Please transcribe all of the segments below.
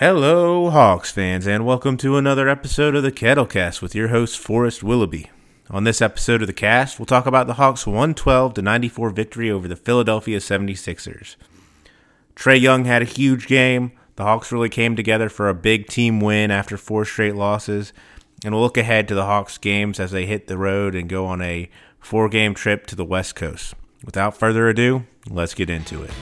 Hello, Hawks fans, and welcome to another episode of the Kettlecast with your host, Forrest Willoughby. On this episode of the cast, we'll talk about the Hawks' 112 94 victory over the Philadelphia 76ers. Trae Young had a huge game. The Hawks really came together for a big team win after four straight losses. And we'll look ahead to the Hawks games as they hit the road and go on a four game trip to the West Coast. Without further ado, let's get into it.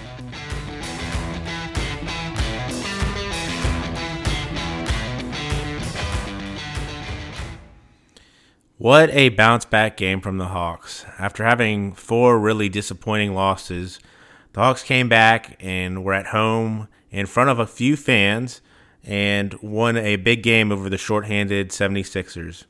What a bounce back game from the Hawks. After having four really disappointing losses, the Hawks came back and were at home in front of a few fans and won a big game over the shorthanded 76ers.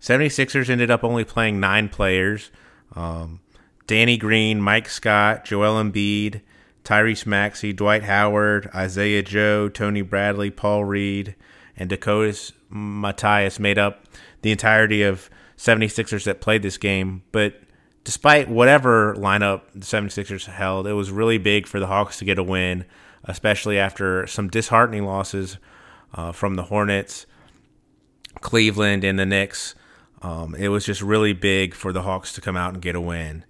76ers ended up only playing nine players um, Danny Green, Mike Scott, Joel Embiid, Tyrese Maxey, Dwight Howard, Isaiah Joe, Tony Bradley, Paul Reed, and Dakotas Mathias made up the entirety of 76ers that played this game. But despite whatever lineup the 76ers held, it was really big for the Hawks to get a win, especially after some disheartening losses uh, from the Hornets, Cleveland, and the Knicks. Um, it was just really big for the Hawks to come out and get a win.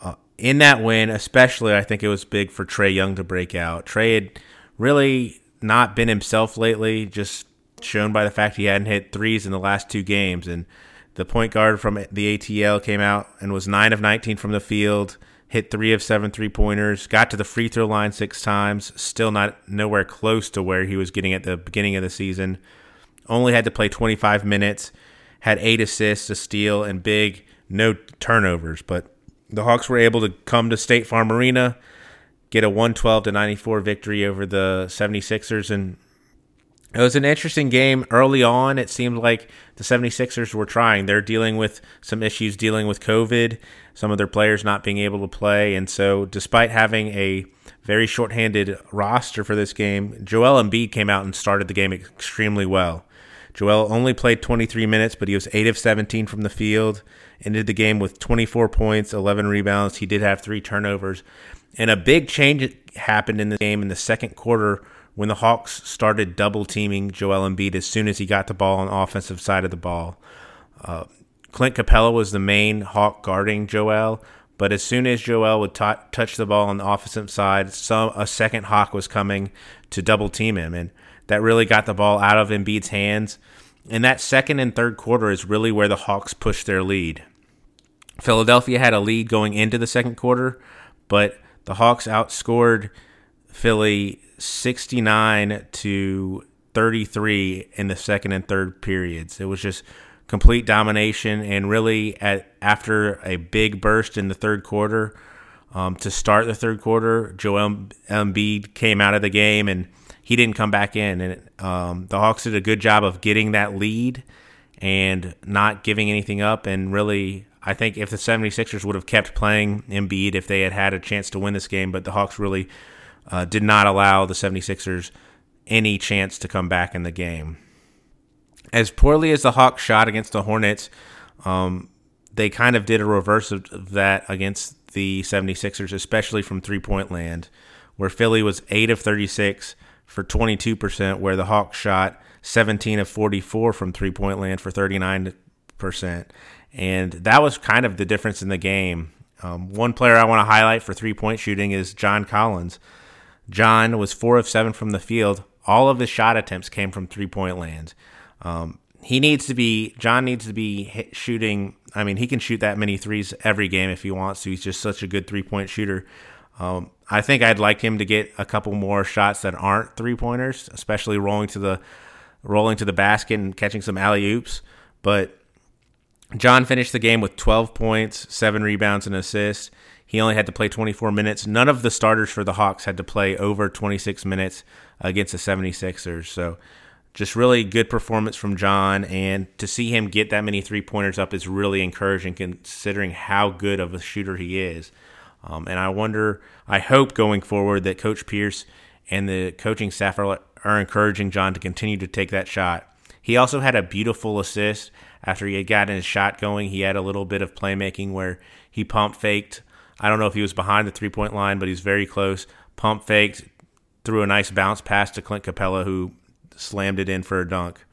Uh, in that win, especially, I think it was big for Trae Young to break out. Trae had really not been himself lately, just shown by the fact he hadn't hit threes in the last two games. And the point guard from the ATL came out and was 9 of 19 from the field, hit 3 of 7 three-pointers, got to the free throw line 6 times, still not nowhere close to where he was getting at the beginning of the season. Only had to play 25 minutes, had 8 assists, a steal and big no turnovers, but the Hawks were able to come to State Farm Arena, get a 112 to 94 victory over the 76ers and it was an interesting game early on. It seemed like the 76ers were trying. They're dealing with some issues dealing with COVID, some of their players not being able to play. And so, despite having a very shorthanded roster for this game, Joel Embiid came out and started the game extremely well. Joel only played 23 minutes, but he was 8 of 17 from the field, ended the game with 24 points, 11 rebounds. He did have three turnovers. And a big change happened in the game in the second quarter when the Hawks started double teaming Joel Embiid as soon as he got the ball on the offensive side of the ball. Uh, Clint Capela was the main Hawk guarding Joel, but as soon as Joel would t- touch the ball on the offensive side, some a second Hawk was coming to double team him, and that really got the ball out of Embiid's hands. And that second and third quarter is really where the Hawks pushed their lead. Philadelphia had a lead going into the second quarter, but the Hawks outscored Philly 69 to 33 in the second and third periods. It was just complete domination, and really, at after a big burst in the third quarter, um, to start the third quarter, Joel Embiid came out of the game and he didn't come back in. And um, the Hawks did a good job of getting that lead and not giving anything up. And really, I think if the 76ers would have kept playing Embiid, if they had had a chance to win this game, but the Hawks really uh, did not allow the 76ers any chance to come back in the game. As poorly as the Hawks shot against the Hornets, um, they kind of did a reverse of that against the 76ers, especially from three point land, where Philly was 8 of 36 for 22%, where the Hawks shot 17 of 44 from three point land for 39%. And that was kind of the difference in the game. Um, one player I want to highlight for three point shooting is John Collins. John was four of seven from the field. All of his shot attempts came from three point land. Um, he needs to be John needs to be shooting. I mean, he can shoot that many threes every game if he wants to. He's just such a good three point shooter. Um, I think I'd like him to get a couple more shots that aren't three pointers, especially rolling to the rolling to the basket and catching some alley oops. But John finished the game with 12 points, seven rebounds, and assists. He only had to play 24 minutes. None of the starters for the Hawks had to play over 26 minutes against the 76ers. So just really good performance from John. And to see him get that many three pointers up is really encouraging considering how good of a shooter he is. Um, and I wonder, I hope going forward that Coach Pierce and the coaching staff are, are encouraging John to continue to take that shot. He also had a beautiful assist after he had gotten his shot going. He had a little bit of playmaking where he pump faked I don't know if he was behind the three point line, but he's very close. Pump faked, threw a nice bounce pass to Clint Capela, who slammed it in for a dunk.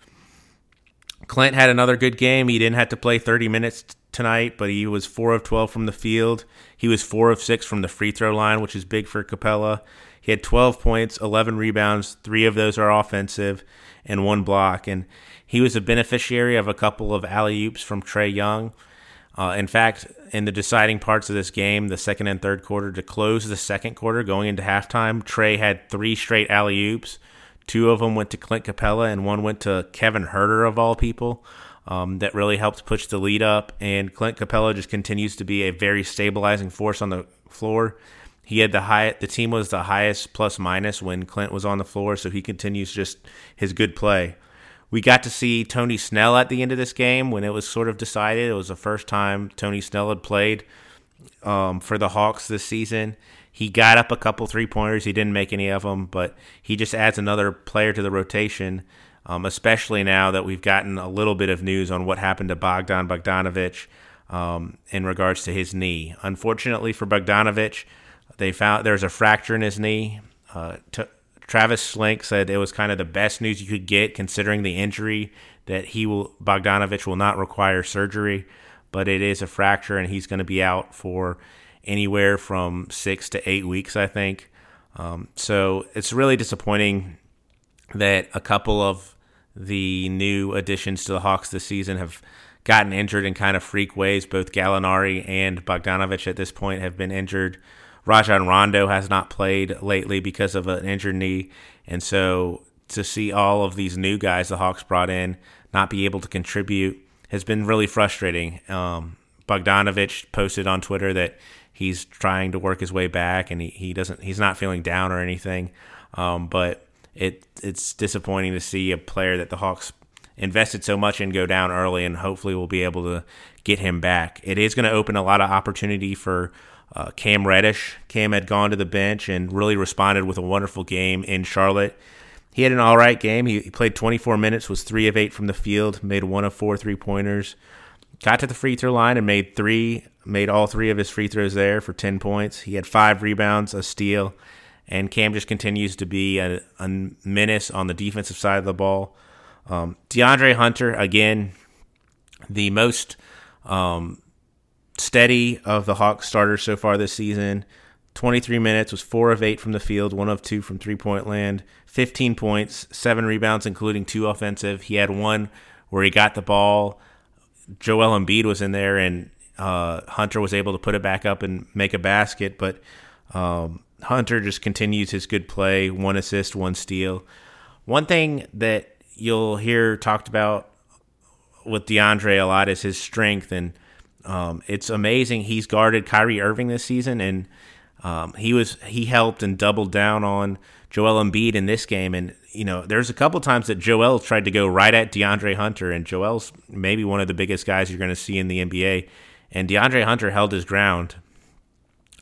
Clint had another good game. He didn't have to play 30 minutes tonight, but he was 4 of 12 from the field. He was 4 of 6 from the free throw line, which is big for Capela. He had 12 points, 11 rebounds, three of those are offensive, and one block. And he was a beneficiary of a couple of alley oops from Trae Young. Uh, in fact, in the deciding parts of this game, the second and third quarter, to close the second quarter going into halftime, Trae had three straight alley oops. Two of them went to Clint Capela, and one went to Kevin Huerter, of all people. Um, that really helped push the lead up. And Clint Capela just continues to be a very stabilizing force on the floor. He had the high. The team was the highest plus minus when Clint was on the floor, so he continues just his good play. We got to see Tony Snell at the end of this game when it was sort of decided. It was the first time Tony Snell had played um, for the Hawks this season. He got up a couple three pointers. He didn't make any of them, but he just adds another player to the rotation, um, especially now that we've gotten a little bit of news on what happened to Bogdan Bogdanovich um, in regards to his knee. Unfortunately for Bogdanovich, they found there's a fracture in his knee. Uh, t- Travis Schlenk said it was kind of the best news you could get considering the injury that he will Bogdanovich will not require surgery, but it is a fracture and he's going to be out for anywhere from six to eight weeks, I think. Um, so it's really disappointing that a couple of the new additions to the Hawks this season have gotten injured in kind of freak ways. Both Gallinari and Bogdanovich at this point have been injured. Rajon Rondo has not played lately because of an injured knee, and so to see all of these new guys the Hawks brought in not be able to contribute has been really frustrating. Um, Bogdanovich posted on Twitter that he's trying to work his way back, and he, he doesn't he's not feeling down or anything, um, but it it's disappointing to see a player that the Hawks invested so much in go down early, and hopefully we'll be able to get him back. It is going to open a lot of opportunity for uh, Cam Reddish. Cam had gone to the bench and really responded with a wonderful game in Charlotte. He had an all right game. He, he played 24 minutes, was three of eight from the field, made one of four three pointers, got to the free throw line and made three, made all three of his free throws there for 10 points. He had five rebounds, a steal, and Cam just continues to be a, a menace on the defensive side of the ball. Um, DeAndre Hunter, again, the most um, steady of the Hawks starters so far this season. 23 minutes, was 4 of 8 from the field, 1 of 2 from three point land, 15 points, 7 rebounds, including 2 offensive. He had one where he got the ball. Joel Embiid was in there, and uh, Hunter was able to put it back up and make a basket. But um, Hunter just continues his good play one assist, one steal. One thing that you'll hear talked about with DeAndre a lot is his strength and um, it's amazing. He's guarded Kyrie Irving this season, and um, he was he helped and doubled down on Joel Embiid in this game. And you know, there's a couple times that Joel tried to go right at DeAndre Hunter, and Joel's maybe one of the biggest guys you're going to see in the NBA. And DeAndre Hunter held his ground,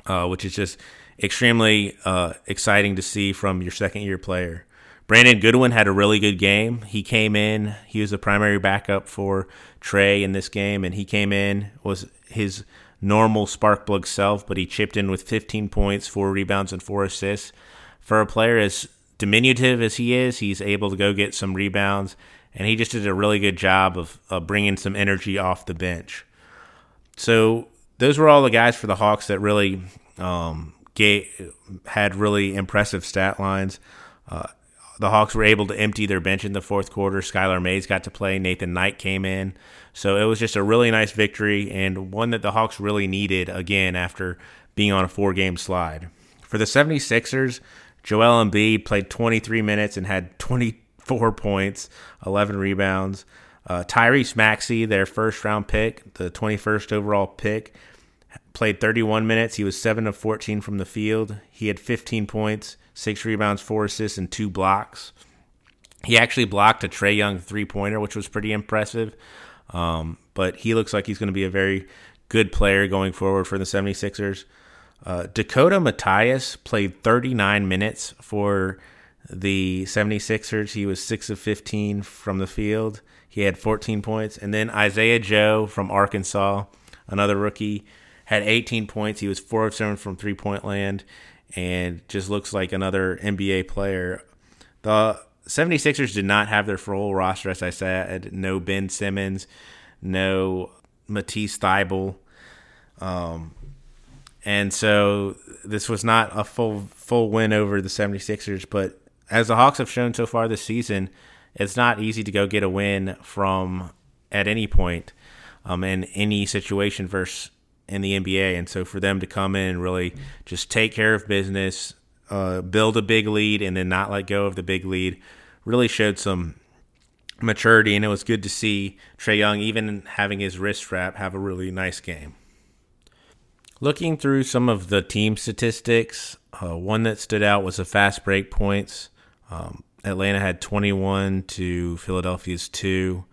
uh, which is just extremely uh, exciting to see from your second year player. Brandon Goodwin had a really good game. He came in, he was the primary backup for Trae in this game, and he came in, was his normal spark plug self, but he chipped in with 15 points, four rebounds, and four assists. For a player as diminutive as he is, he's able to go get some rebounds, and he just did a really good job of, of bringing some energy off the bench. So those were all the guys for the Hawks that really um, gave, had really impressive stat lines. Uh, the Hawks were able to empty their bench in the fourth quarter. Skylar Mays got to play. Nathan Knight came in. So it was just a really nice victory and one that the Hawks really needed again after being on a four game slide. For the 76ers, Joel Embiid played 23 minutes and had 24 points, 11 rebounds. Uh, Tyrese Maxey, their first round pick, the 21st overall pick, played 31 minutes. He was 7 of 14 from the field. He had 15 points, six rebounds, four assists, and two blocks. He actually blocked a Trae Young three pointer, which was pretty impressive. Um, but he looks like he's going to be a very good player going forward for the 76ers. Uh, Dakota Mathias played 39 minutes for the 76ers. He was 6 of 15 from the field. He had 14 points. And then Isaiah Joe from Arkansas, another rookie, had 18 points. He was 4 of 7 from three point land and just looks like another NBA player. The 76ers did not have their full roster, as I said. No Ben Simmons, no Matisse Thybulle. Um, and so this was not a full full win over the 76ers, but as the Hawks have shown so far this season, it's not easy to go get a win from at any point um, in any situation versus in the NBA. And so for them to come in and really just take care of business, uh, build a big lead, and then not let go of the big lead really showed some maturity. And it was good to see Trae Young, even having his wrist wrap, have a really nice game. Looking through some of the team statistics, uh, one that stood out was the fast break points. Um, Atlanta had 21 to Philadelphia's 2.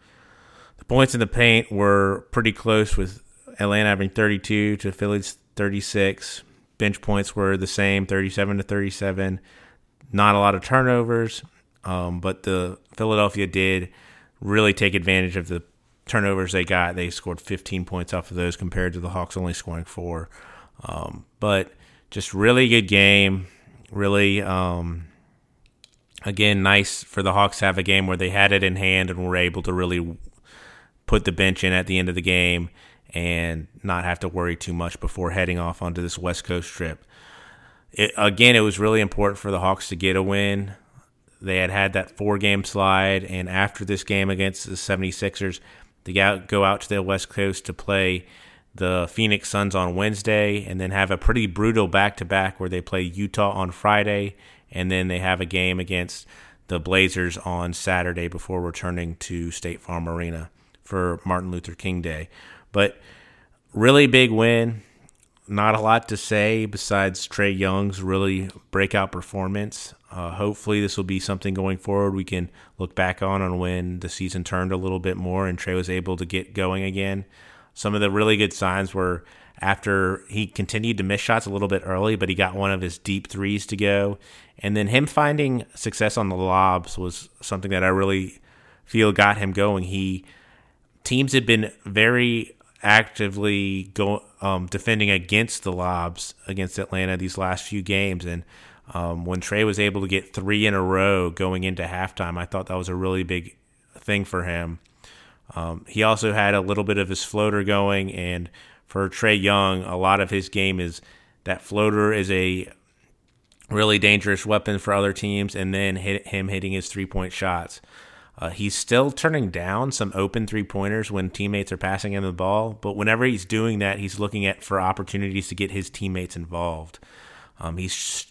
The points in the paint were pretty close with Atlanta having 32 to Philly's 36. Bench points were the same, 37 to 37. Not a lot of turnovers, um, but the Philadelphia did really take advantage of the turnovers they got. They scored 15 points off of those compared to the Hawks only scoring four. Um, but just really good game. Really, um, again, nice for the Hawks to have a game where they had it in hand and were able to really put the bench in at the end of the game and not have to worry too much before heading off onto this West Coast trip. It, again, it was really important for the Hawks to get a win. They had had that four game slide, and after this game against the 76ers, they go out to the West Coast to play the Phoenix Suns on Wednesday and then have a pretty brutal back to back where they play Utah on Friday and then they have a game against the Blazers on Saturday before returning to State Farm Arena for Martin Luther King Day. But really big win. Not a lot to say besides Trae Young's really breakout performance. Uh, hopefully, this will be something going forward we can look back on on when the season turned a little bit more and Trae was able to get going again. Some of the really good signs were after he continued to miss shots a little bit early, but he got one of his deep threes to go. And then him finding success on the lobs was something that I really feel got him going. He teams had been very actively go, um, defending against the lobs against Atlanta these last few games, and um, when Trae was able to get three in a row going into halftime, I thought that was a really big thing for him. Um, he also had a little bit of his floater going, and for Trae Young, a lot of his game is that floater is a really dangerous weapon for other teams, and then hit him hitting his three point shots. Uh, he's still turning down some open three pointers when teammates are passing him the ball, but whenever he's doing that, he's looking at for opportunities to get his teammates involved. Um, he's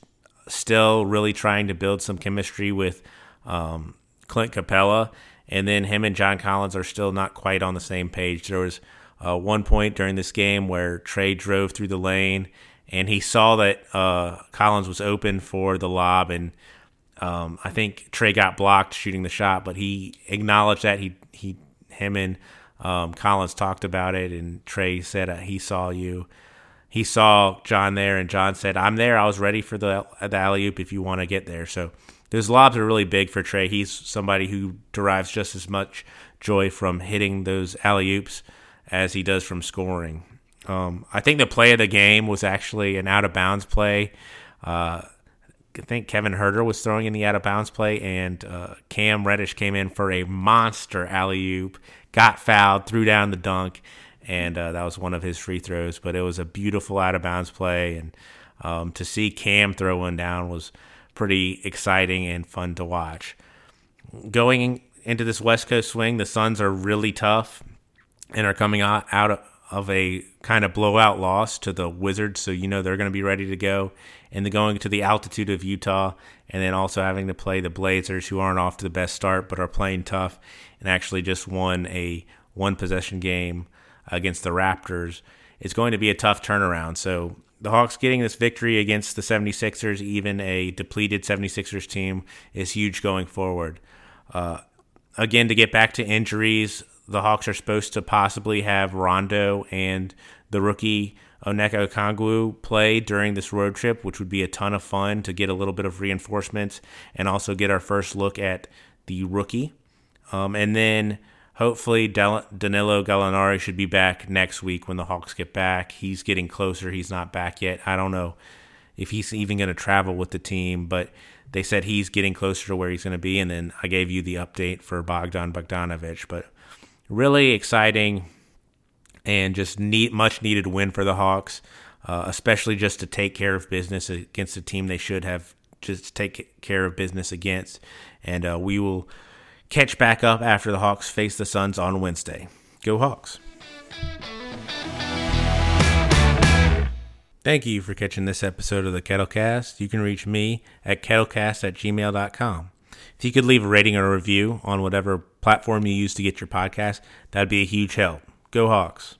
still really trying to build some chemistry with um, Clint Capela, and then him and John Collins are still not quite on the same page. There was uh, one point during this game where Trae drove through the lane and he saw that uh, Collins was open for the lob, and um, I think Trae got blocked shooting the shot, but he acknowledged that he he him and um, Collins talked about it, and Trae said uh, he saw you. He saw John there, and John said, "I'm there. I was ready for the the alley oop if you want to get there." So those lobs are really big for Trae. He's somebody who derives just as much joy from hitting those alley oops as he does from scoring. Um, I think the play of the game was actually an out of bounds play. Uh, I think Kevin Huerter was throwing in the out of bounds play, and uh, Cam Reddish came in for a monster alley oop, got fouled, threw down the dunk, and uh, that was one of his free throws. But it was a beautiful out of bounds play, and um, to see Cam throw one down was pretty exciting and fun to watch. Going into this West Coast swing, the Suns are really tough and are coming out, out of a kind of blowout loss to the Wizards, so you know they're going to be ready to go. And then going to the altitude of Utah, and then also having to play the Blazers, who aren't off to the best start but are playing tough, and actually just won a one possession game against the Raptors. It's going to be a tough turnaround. So the Hawks getting this victory against the 76ers, even a depleted 76ers team, is huge going forward. Uh, again, to get back to injuries, the Hawks are supposed to possibly have Rondo and the rookie Onyeka Okongwu play during this road trip, which would be a ton of fun to get a little bit of reinforcements and also get our first look at the rookie. Um, and then hopefully Danilo Gallinari should be back next week when the Hawks get back. He's getting closer. He's not back yet. I don't know if he's even going to travel with the team, but they said he's getting closer to where he's going to be. And then I gave you the update for Bogdan Bogdanovich. But really exciting and just neat, much needed win for the Hawks, uh, especially just to take care of business against a team they should have just take care of business against. And uh, we will catch back up after the Hawks face the Suns on Wednesday. Go Hawks! Thank you for catching this episode of the Kettlecast. You can reach me at kettlecast at gmail.com. If you could leave a rating or a review on whatever platform you use to get your podcast, that'd be a huge help. Go Hawks.